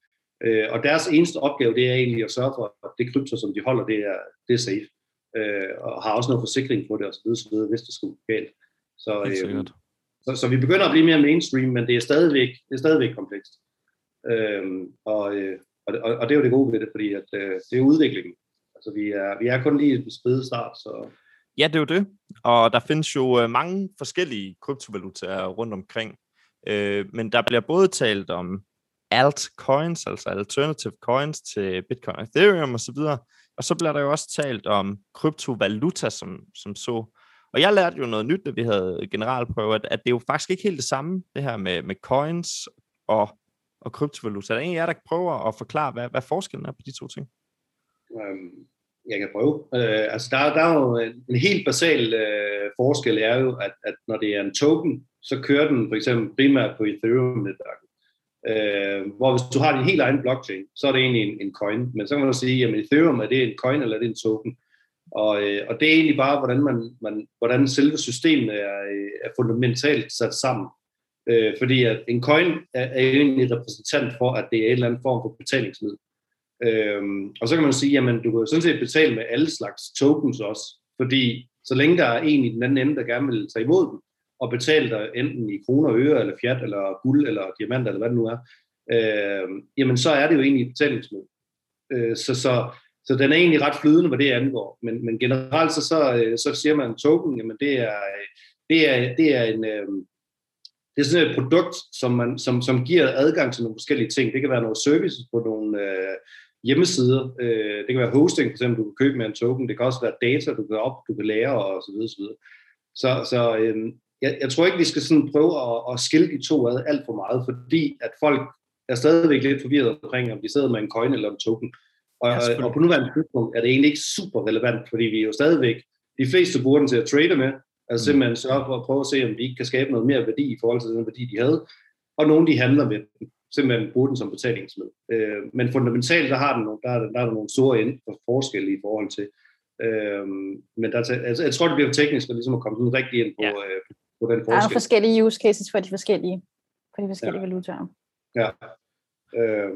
Øh, og deres eneste opgave, det er egentlig at sørge for, at det krypto, som de holder, det er, det er safe. Øh, og har også noget forsikring på det, og så videre, så videre hvis det skulle gå galt. Så, øh, så, så vi begynder at blive mere mainstream, men det er stadigvæk, det er stadigvæk komplekst. Øh, og, øh, og, og, og det er jo det gode ved det, fordi at, øh, det er udviklingen. Altså vi er, vi er kun lige i spæde start, så Ja, det er jo det. Og der findes jo øh, mange forskellige kryptovalutaer rundt omkring. Øh, men der bliver både talt om altcoins, altså alternative coins til Bitcoin, Ethereum osv. Og så bliver der jo også talt om kryptovaluta som, som så. Og jeg lærte jo noget nyt, da vi havde generalprøve, at, at det er jo faktisk ikke helt det samme, det her med, med coins og, og kryptovaluta. Er der en af jer, der prøver at forklare, hvad, hvad forskellen er på de to ting? Um, jeg kan prøve. Uh, altså der, der er jo en, en helt basal uh, forskel, er jo, at, at når det er en token, så kører den for eksempel primært på Ethereum-netværket. Øh, hvor hvis du har din helt egen blockchain, så er det egentlig en, en coin. Men så kan man sige, jamen Ethereum, er det en coin eller er det en token? Og, øh, og det er egentlig bare, hvordan, man, man, hvordan selve systemet er, øh, er fundamentalt sat sammen. Øh, fordi at en coin er, er egentlig repræsentant for, at det er en eller anden form for betalingsmiddel. Øhm, og så kan man sige, jamen du kan sådan set betale med alle slags tokens også, fordi så længe der er en i den anden ende, der gerne vil tage imod dem, og betale dig enten i kroner, øre, eller fjat, eller guld, eller diamant, eller hvad det nu er, øh, jamen så er det jo egentlig et betalingsmiddel. Øh, så, så, så den er egentlig ret flydende, hvad det angår. Men, men generelt så, så, øh, så siger man token, jamen det er, det er, det er en, øh, det er sådan et produkt, som, man, som, som giver adgang til nogle forskellige ting. Det kan være nogle services på nogle øh, hjemmesider. Øh, det kan være hosting, for eksempel, du kan købe med en token. Det kan også være data, du kan op, du kan lære og så videre. Så, videre. så, så øh, jeg, jeg tror ikke, vi skal sådan prøve at, at skille de to ad alt for meget, fordi at folk er stadigvæk lidt forvirret omkring, om de sidder med en coin eller en token. Og, ja, og på nuværende tidspunkt er det egentlig ikke super relevant, fordi vi jo stadigvæk, de fleste bruger den til at trade med, altså mm. simpelthen sørge for at prøve at se, om vi ikke kan skabe noget mere værdi i forhold til den værdi, de havde, og nogle de handler med den simpelthen bruge den som betalingsmiddel. Øh, men fundamentalt, der, har den nogle, der, er, der er der nogle store forskelle i forhold til. Øh, men der, altså, jeg tror, det bliver teknisk at, ligesom at komme sådan rigtig ind på, ja. øh, på den forskel. Der er forskellige use cases for de forskellige, for de forskellige ja. valutaer. Ja. Øh,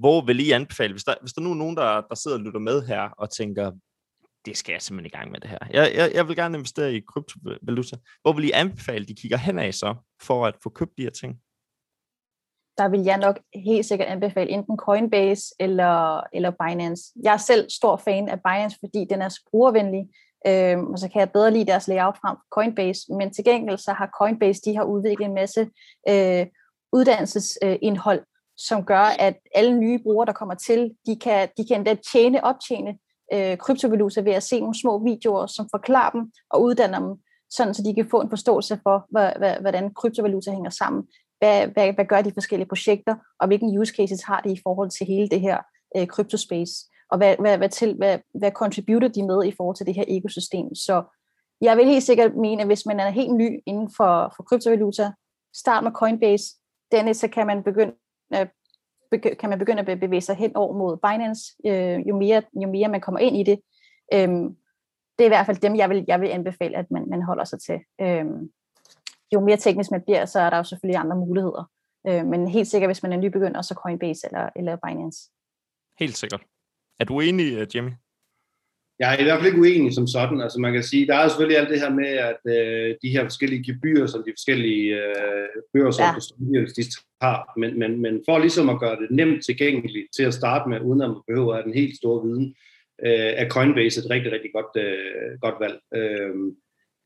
Hvor vil I anbefale, hvis der, hvis der nu er nogen, der, der sidder og lytter med her og tænker, det skal jeg simpelthen i gang med det her. Jeg, jeg, jeg vil gerne investere i kryptovaluta. Hvor vil I anbefale, de kigger henad så, for at få købt de her ting? der vil jeg nok helt sikkert anbefale enten Coinbase eller, eller Binance. Jeg er selv stor fan af Binance, fordi den er så brugervenlig, øh, og så kan jeg bedre lide deres layout frem for Coinbase, men til gengæld så har Coinbase, de har udviklet en masse øh, uddannelsesindhold, øh, som gør, at alle nye brugere, der kommer til, de kan, de kan endda tjene, optjene øh, kryptovaluta ved at se nogle små videoer, som forklarer dem og uddanner dem, sådan så de kan få en forståelse for, hvordan kryptovaluta hænger sammen. Hvad, hvad, hvad gør de forskellige projekter, og hvilken use cases har de i forhold til hele det her øh, kryptospace, og hvad, hvad, hvad, til, hvad, hvad contributer de med i forhold til det her ekosystem. Så jeg vil helt sikkert mene, at hvis man er helt ny inden for, for kryptovaluta, start med Coinbase, denne så kan man begynde kan man begynde at bevæge sig hen over mod Binance, øh, jo, mere, jo mere man kommer ind i det. Øhm, det er i hvert fald dem, jeg vil, jeg vil anbefale, at man, man holder sig til. Øhm, jo mere teknisk man bliver, så er der jo selvfølgelig andre muligheder. Øh, men helt sikkert, hvis man er nybegynder, så Coinbase eller, eller Binance. Helt sikkert. Er du enig, øh, Jimmy? Jeg er i hvert fald ikke uenig som sådan. Altså man kan sige, der er selvfølgelig alt det her med, at øh, de her forskellige gebyrer, som de forskellige øh, børser Ja. ja. de har, men, men, men for ligesom at gøre det nemt tilgængeligt til at starte med, uden at man behøver at have den helt store viden, øh, er Coinbase et rigtig, rigtig godt, øh, godt valg. Øh,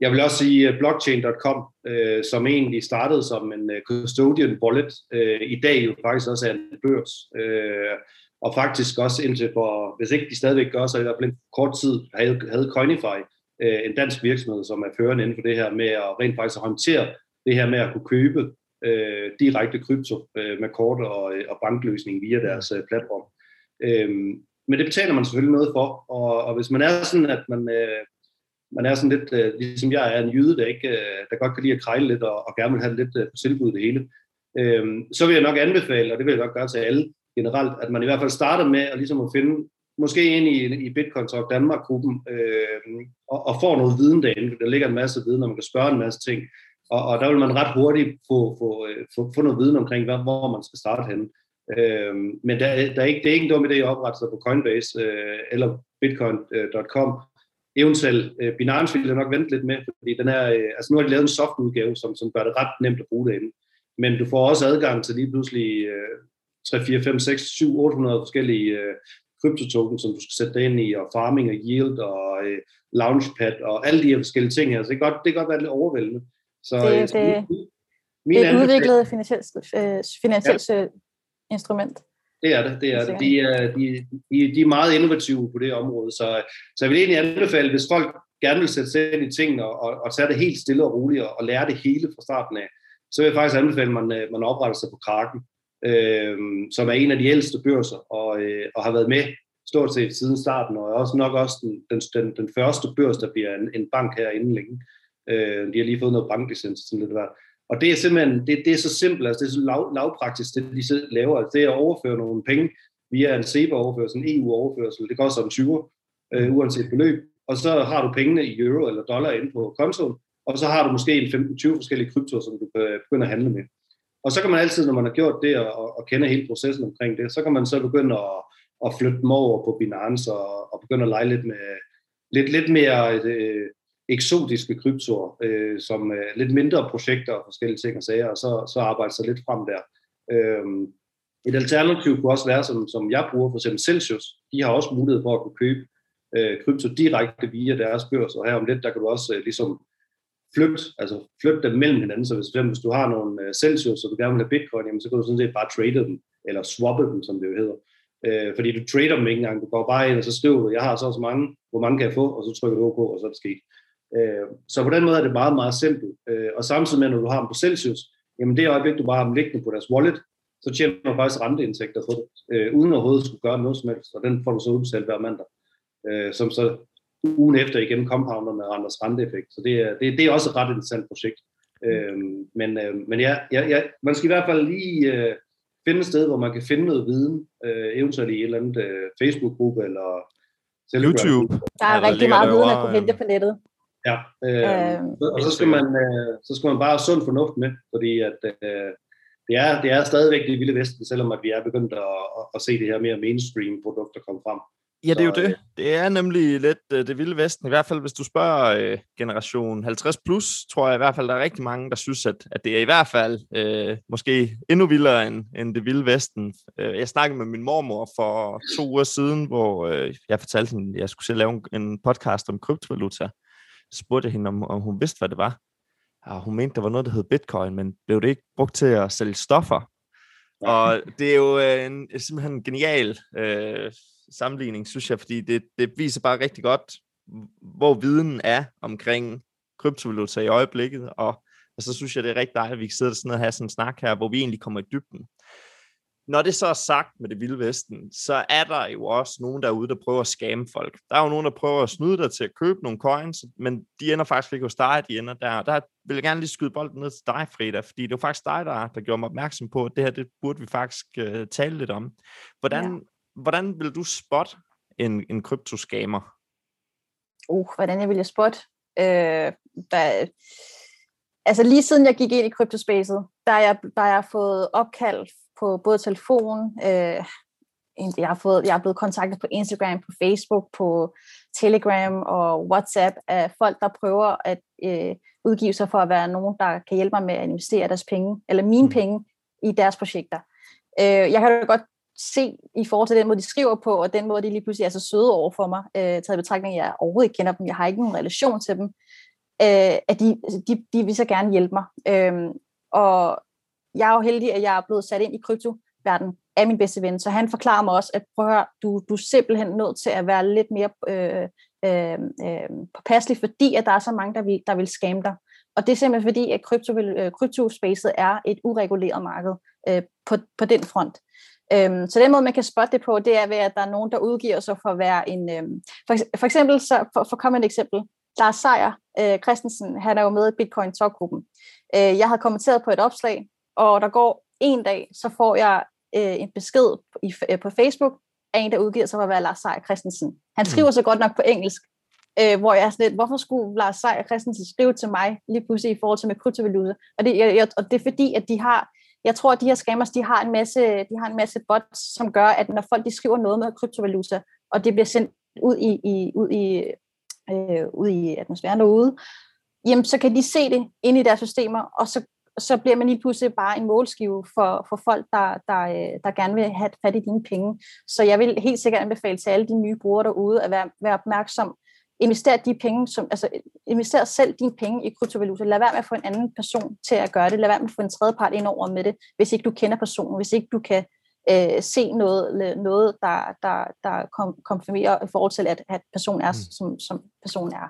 jeg vil også sige, at blockchain.com, øh, som egentlig startede som en øh, custodian wallet, øh, i dag jo faktisk også er en børs. Øh, og faktisk også indtil for, hvis ikke de stadigvæk gør, så i hvert fald en kort tid havde, havde Coinify, øh, en dansk virksomhed, som er førende inden for det her med at rent faktisk at håndtere det her med at kunne købe øh, direkte krypto øh, med kort og, øh, og bankløsning via deres øh, platform. Øh, men det betaler man selvfølgelig noget for, og, og hvis man er sådan, at man, øh, man er sådan lidt, øh, ligesom jeg er en jyde, der, ikke, øh, der godt kan lide at krejle lidt og, og gerne vil have lidt øh, på tilbud det hele, øh, så vil jeg nok anbefale, og det vil jeg nok gøre til alle generelt, at man i hvert fald starter med at, ligesom at finde, måske ind i, i Bitcoin Talk Danmark-gruppen, øh, og, og får noget viden derinde, der ligger en masse viden, og man kan spørge en masse ting, og, og der vil man ret hurtigt få, få, øh, få, få noget viden omkring, hvad, hvor man skal starte henne. Øh, men der, der er ikke, det er ikke en dum idé at oprette sig på Coinbase øh, eller bitcoin.com. Øh, Eventuelt øh, Binance vil jeg nok vente lidt med, fordi den er, øh, altså nu har de lavet en soft udgave, som, som gør det ret nemt at bruge derinde. Men du får også adgang til lige pludselig øh, 3, 4, 5, 6, 7, 800 forskellige øh, kryptotokens, som du skal sætte dig ind i, og farming og yield og øh, launchpad og alle de her forskellige ting her. Så det kan godt, det kan godt være lidt overvældende. Så, Det- øh, så det- min- min Det er et udviklet finansielt, øh, finansielt ja. instrument. Det er det, det er det. De er, de, de, de er meget innovative på det område, så, så jeg vil egentlig anbefale, hvis folk gerne vil sætte sig ind i tingene og, og, og tage det helt stille og roligt og, og lære det hele fra starten af, så vil jeg faktisk anbefale, at man, øh, man opretter sig på Kraken, øh, som er en af de ældste børser og, øh, og har været med stort set siden starten, og er også nok også den, den, den, den første børs, der bliver en, en bank her inden længe. Øh, de har lige fået noget banklicens til lidt hvert. Og det er simpelthen, det, det er så simpelt, altså det er så lav, lavpraktisk, det de så laver, altså det er at overføre nogle penge via en SEPA-overførsel, en EU-overførsel, det koster en 20, øh, uanset beløb, og så har du pengene i euro eller dollar inde på kontoen, og så har du måske en 15-20 forskellige kryptoer, som du kan begynde at handle med. Og så kan man altid, når man har gjort det og, og, kender hele processen omkring det, så kan man så begynde at, at flytte dem over på Binance og, og begynde at lege lidt med lidt, lidt mere øh, eksotiske kryptoer, øh, som øh, lidt mindre projekter og forskellige ting og sager, og så, så arbejde sig lidt frem der. Øh, et alternativ kunne også være, som, som jeg bruger, for eksempel Celsius, de har også mulighed for at kunne købe øh, krypto direkte via deres børs, og her om lidt, der kan du også øh, ligesom flytte, altså flytte dem mellem hinanden, så hvis, for eksempel, hvis du har nogle øh, Celsius, og du gerne vil have Bitcoin, jamen, så kan du sådan set bare trade dem, eller swappe dem, som det jo hedder. Øh, fordi du trader dem ikke engang, du går bare ind, og så skriver du, jeg har så så mange, hvor mange kan jeg få, og så trykker du OK, og så er det sket. Øh, så på den måde er det meget, meget simpelt. Øh, og samtidig med, når du har dem på Celsius, jamen det øjeblik, du bare har dem liggende på deres wallet, så tjener du faktisk renteindtægter på det, øh, uden overhovedet skulle gøre noget som helst, og den får du så udbetalt hver mandag, øh, som så ugen efter igen compounder med renters renteeffekt. Så det er, det, det er også et ret interessant projekt. Øh, men, øh, men ja, ja, ja, man skal i hvert fald lige øh, finde et sted, hvor man kan finde noget viden, øh, eventuelt i et eller andet øh, Facebook-gruppe eller Telegram. YouTube. Der er Ja, der rigtig meget viden at derovre, kunne hente på nettet. Ja, øh, Øhm, øh, og så skal, man, øh, så skal man bare have sund fornuft med, fordi at, øh, det, er, det er stadigvæk det vilde vesten, selvom at vi er begyndt at, at, at se det her mere mainstream produkter komme frem. Ja, det er jo det. Det er nemlig lidt øh, det vilde vesten. I hvert fald, hvis du spørger øh, generation 50 plus, tror jeg i hvert fald, der er rigtig mange, der synes, at, at det er i hvert fald øh, måske endnu vildere end, end det vilde vesten. Øh, jeg snakkede med min mormor for to uger siden, hvor øh, jeg fortalte hende, at jeg skulle selv lave en, en podcast om kryptovaluta. Så spurgte jeg hende, om, om hun vidste, hvad det var. Og hun mente, der var noget, der hed bitcoin, men blev det ikke brugt til at sælge stoffer? Og det er jo øh, en, simpelthen en genial øh, sammenligning, synes jeg, fordi det, det viser bare rigtig godt, hvor viden er omkring kryptovaluta i øjeblikket, og, og så synes jeg, det er rigtig dejligt, at vi kan sidde sådan og have sådan en snak her, hvor vi egentlig kommer i dybden. Når det så er sagt med det vilde vesten, så er der jo også nogen derude, der prøver at skamme folk. Der er jo nogen, der prøver at snyde dig til at købe nogle coins, men de ender faktisk ikke hos dig, de ender der. Der vil jeg gerne lige skyde bolden ned til dig, Frida, fordi det var faktisk dig, der, der gjorde mig opmærksom på, at det her, det burde vi faktisk uh, tale lidt om. Hvordan, ja hvordan vil du spotte en, en kryptoskammer? Uh, hvordan jeg ville spotte? Øh, der, altså lige siden jeg gik ind i kryptospacet, der har jeg, der jeg fået opkald på både telefon, øh, jeg har, fået, jeg er blevet kontaktet på Instagram, på Facebook, på Telegram og WhatsApp af folk, der prøver at øh, udgive sig for at være nogen, der kan hjælpe mig med at investere deres penge, eller mine mm. penge, i deres projekter. Øh, jeg kan jo godt se i forhold til den måde, de skriver på, og den måde, de lige pludselig er så søde over for mig, øh, taget i betragtning, at jeg overhovedet ikke kender dem, jeg har ikke nogen relation til dem, øh, at de, altså, de, de vil så gerne hjælpe mig. Øh, og jeg er jo heldig, at jeg er blevet sat ind i kryptoverdenen af min bedste ven, så han forklarer mig også, at prøv at høre, du, du er simpelthen nødt til at være lidt mere øh, øh, øh, påpasselig, fordi at der er så mange, der vil, der vil skamme dig. Og det er simpelthen fordi, at krypto, øh, kryptospacet er et ureguleret marked øh, på, på den front. Øhm, så den måde, man kan spotte det på, det er ved, at der er nogen, der udgiver sig for at være en... Øhm, for, for eksempel, så, for, for at komme et eksempel, Lars Seier øh, Christensen, han er jo med i Bitcoin Talk-gruppen. Øh, jeg havde kommenteret på et opslag, og der går en dag, så får jeg øh, en besked på, i, øh, på Facebook af en, der udgiver sig for at være Lars Seier Christensen. Han skriver så godt nok på engelsk, øh, hvor jeg er sådan lidt, hvorfor skulle Lars Seier Christensen skrive til mig lige pludselig i forhold til med kryptovaluta? Og det, jeg, jeg, og det er fordi, at de har, jeg tror, at de her scammers, de har en masse, de har en masse bots, som gør, at når folk de skriver noget med kryptovaluta, og det bliver sendt ud i, i, ud i, øh, ud i atmosfæren derude, jamen så kan de se det inde i deres systemer, og så, så bliver man lige pludselig bare en målskive for, for folk, der, der, øh, der gerne vil have fat i dine penge. Så jeg vil helt sikkert anbefale til alle de nye brugere derude at være, være opmærksom. Invester de penge, som, altså invester selv dine penge i kryptovaluta. Lad være med at få en anden person til at gøre det. Lad være med at få en tredje part ind over med det, hvis ikke du kender personen, hvis ikke du kan øh, se noget, noget der, der, der kom, konfirmerer i forhold til, at, at personen er, Mm. som, som personen er.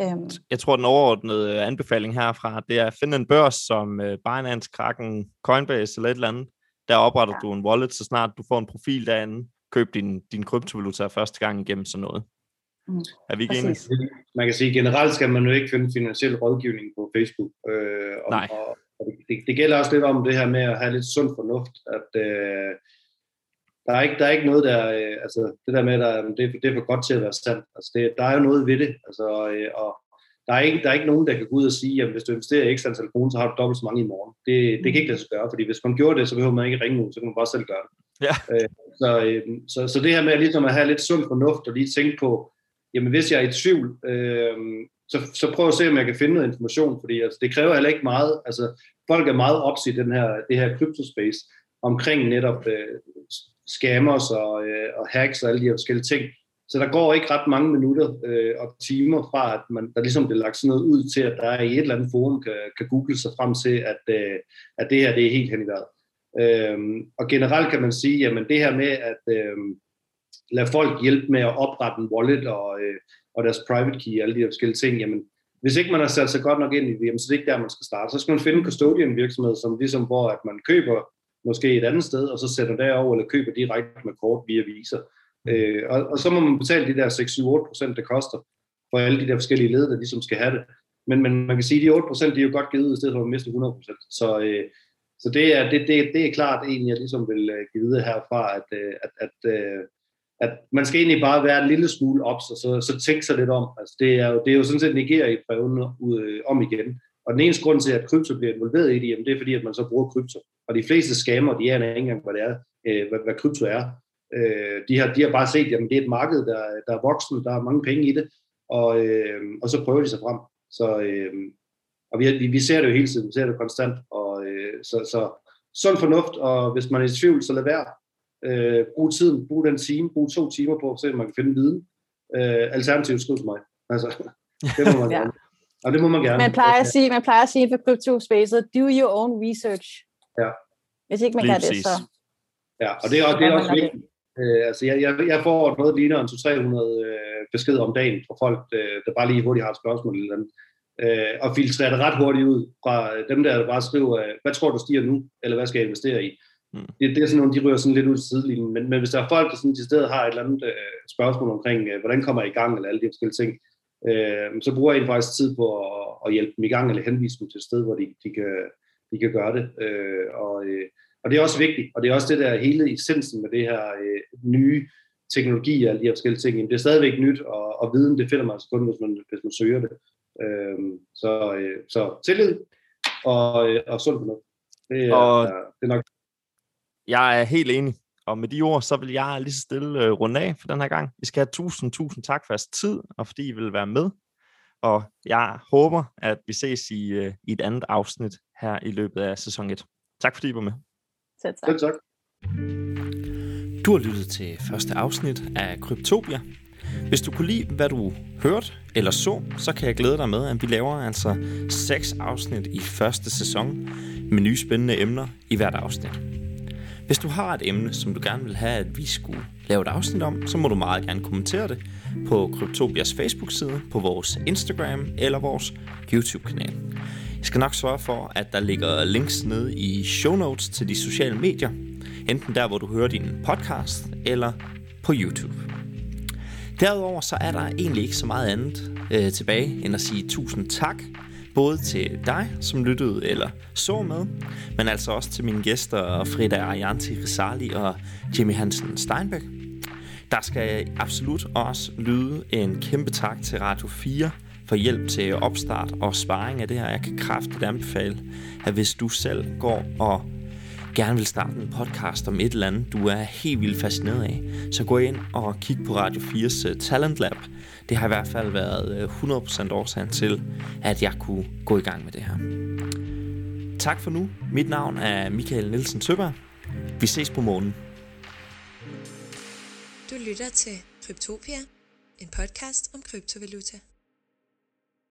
Øhm, Jeg tror, den overordnede anbefaling herfra, det er at finde en børs som øh, Binance, Kraken, Coinbase eller et eller andet. Der opretter Ja. du en wallet, så snart du får en profil derinde. Køb din, din kryptovaluta første gang igennem sådan noget. Mm. Er vi ikke enige? Man kan sige, generelt skal man jo ikke finde finansiel rådgivning på Facebook. Øh, og, Nej. Og, og det, det gælder også lidt om det her med at have lidt sund fornuft, at øh, der, er ikke, der er ikke noget, der, øh, altså det der med, at det, er for- det er for godt til at være sandt. Altså det, der er jo noget ved det, altså, øh, og der er, ikke, der er ikke nogen, der kan gå ud og sige, at hvis du investerer i x antal kroner, så har du dobbelt så mange i morgen. Det, det kan ikke lade sig gøre, fordi hvis man gjorde det, så behøver man ikke ringe ud, så kan man bare selv gøre det. Ja. Øh, så, øh, så, så det her med ligesom at have lidt sund fornuft og lige tænke på, jamen hvis jeg er i tvivl, øh, så, så prøv at se, om jeg kan finde noget information, fordi altså, det kræver heller ikke meget, altså folk er meget ops i den her, det her kryptospace, omkring netop øh, scammers og, øh, og hacks og alle de her forskellige ting. Så der går ikke ret mange minutter øh, og timer fra, at man, der ligesom bliver lagt sådan noget ud til, at der i et eller andet forum kan, kan google sig frem til, at, øh, at det her det er helt hen i vejret. Øhm, og generelt kan man sige, jamen det her med at øh, lade folk hjælpe med at oprette en wallet og, øh, og deres private key og alle de her forskellige ting, jamen hvis ikke man har sat sig godt nok ind i det, jamen, så det ikke der, man skal starte. Så skal man finde en custodian virksomhed, som ligesom, hvor at man køber måske et andet sted, og så sætter derover eller køber direkte med kort via Visa. Øh, og, og så må man betale de der 6-7-8 procent, det koster for alle de der forskellige led, der ligesom skal have det. Men, men man kan sige, at de 8 procent, de er jo godt givet, i stedet for at miste 100 procent. Så, øh, så det, er, det, det, det er klart egentlig, jeg ligesom vil øh, give videre herfra, at, øh, at, at, at, at man skal egentlig bare være en lille smule ops, og så, så tænke sig lidt om. Altså, det, er jo, det er jo sådan set Nigeria i prøven øh, om igen. Og den eneste grund til, at krypto bliver involveret i det, jamen, det er fordi, at man så bruger krypto. Og de fleste scammer, de aner ikke engang, hvad det er, øh, hvad, hvad krypto er. Øh, de, har, de har bare set, at det er et marked, der, der er voksende, der er mange penge i det, og, øh, og så prøver de sig frem. Så, øh, og vi, vi, vi ser det jo hele tiden, vi ser det konstant, og øh, så, så sund fornuft, og hvis man er i tvivl, så lad være. Øh, brug tiden, brug den time, brug to timer på at se, om man kan finde viden. Øh, alternativt skriv til mig. Altså, det må man Ja. gerne. Og det må man gerne. Man plejer at sige, man plejer at sige for kryptospacet, do your own research. Ja. Hvis ikke man Lige kan det, så... Ja, og det er, Så det er også vigtigt. Øh, altså jeg, jeg, jeg får noget, der ligner en 200-300 øh, beskeder om dagen fra folk, øh, der bare lige hurtigt har et spørgsmål eller andet. Øh, og filtrerer det ret hurtigt ud fra dem, der bare skriver, øh, hvad tror du stiger nu, eller hvad skal jeg investere i? Mm. Det, det er sådan nogle, de ryger sådan lidt ud til sidelinjen. Men, men hvis der er folk, der sådan til stedet har et eller andet øh, spørgsmål omkring, øh, hvordan kommer jeg i gang, eller alle de forskellige ting, øh, så bruger jeg faktisk tid på at, at hjælpe dem i gang, eller henvise dem til et sted, hvor de, de, kan, de kan gøre det. Øh, og, øh, og det er også vigtigt, og det er også det der hele essensen med det her øh, nye teknologi og alle de her forskellige ting. Jamen, det er stadigvæk nyt, og, og viden, det finder man altså kun, hvis man, hvis man søger det. Øh, så, øh, så tillid og, øh, og sund fornuft. Det er, Og- det er nok Jeg er helt enig. Og med de ord, så vil jeg lige så stille øh, runde af for den her gang. I skal have tusind, tusind tak for jeres tid, og fordi I vil være med. Og jeg håber, at vi ses i, øh, i et andet afsnit her i løbet af sæson 1. Tak fordi I var med. Selv tak. tak. Du har lyttet til første afsnit af Kryptopia. Hvis du kunne lide, hvad du hørte eller så, så kan jeg glæde dig med, at vi laver altså seks afsnit i første sæson med nye spændende emner i hvert afsnit. Hvis du har et emne, som du gerne vil have, at vi skulle lave et afsnit om, så må du meget gerne kommentere det på Kryptopias Facebook-side, på vores Instagram eller vores YouTube-kanal. Jeg skal nok sørge for, at der ligger links nede i show notes til de sociale medier, enten der, hvor du hører din podcast, eller på YouTube. Derudover så er der egentlig ikke så meget andet øh, tilbage, end at sige tusind tak, både til dig, som lyttede eller så med, men altså også til mine gæster Frida Arianti Risali og Jimmy Hansen Steinbeck. Der skal absolut også lyde en kæmpe tak til Radio 4 for hjælp til opstart og sparring af det her. Jeg kan kraftigt anbefale, at hvis du selv går og gerne vil starte en podcast om et eller andet, du er helt vildt fascineret af, så gå ind og kig på Radio 4's øh, Talent Lab. Det har i hvert fald været øh, 100% årsagen til, at jeg kunne gå i gang med det her. Tak for nu. Mit navn er Michael Nielsen Søberg. Vi ses på morgen. Du lytter til Kryptopia, en podcast om kryptovaluta.